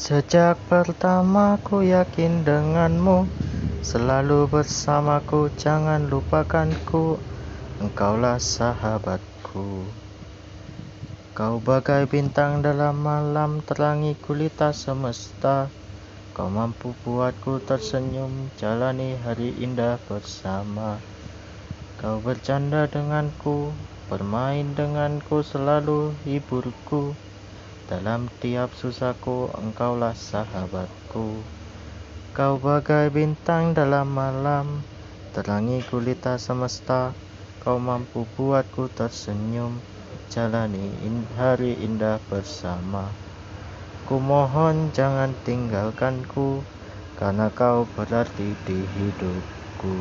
Sejak pertama ku yakin denganmu Selalu bersamaku jangan lupakanku Engkaulah sahabatku. Kau bagai bintang dalam malam terangi kulita semesta. Kau mampu buatku tersenyum jalani hari indah bersama. Kau bercanda denganku, bermain denganku selalu hiburku dalam tiap susahku engkaulah sahabatku. Kau bagai bintang dalam malam Terangi gulita semesta. Kau mampu buatku tersenyum Jalani hari indah bersama. Ku mohon jangan tinggalkanku Karena kau berarti di hidupku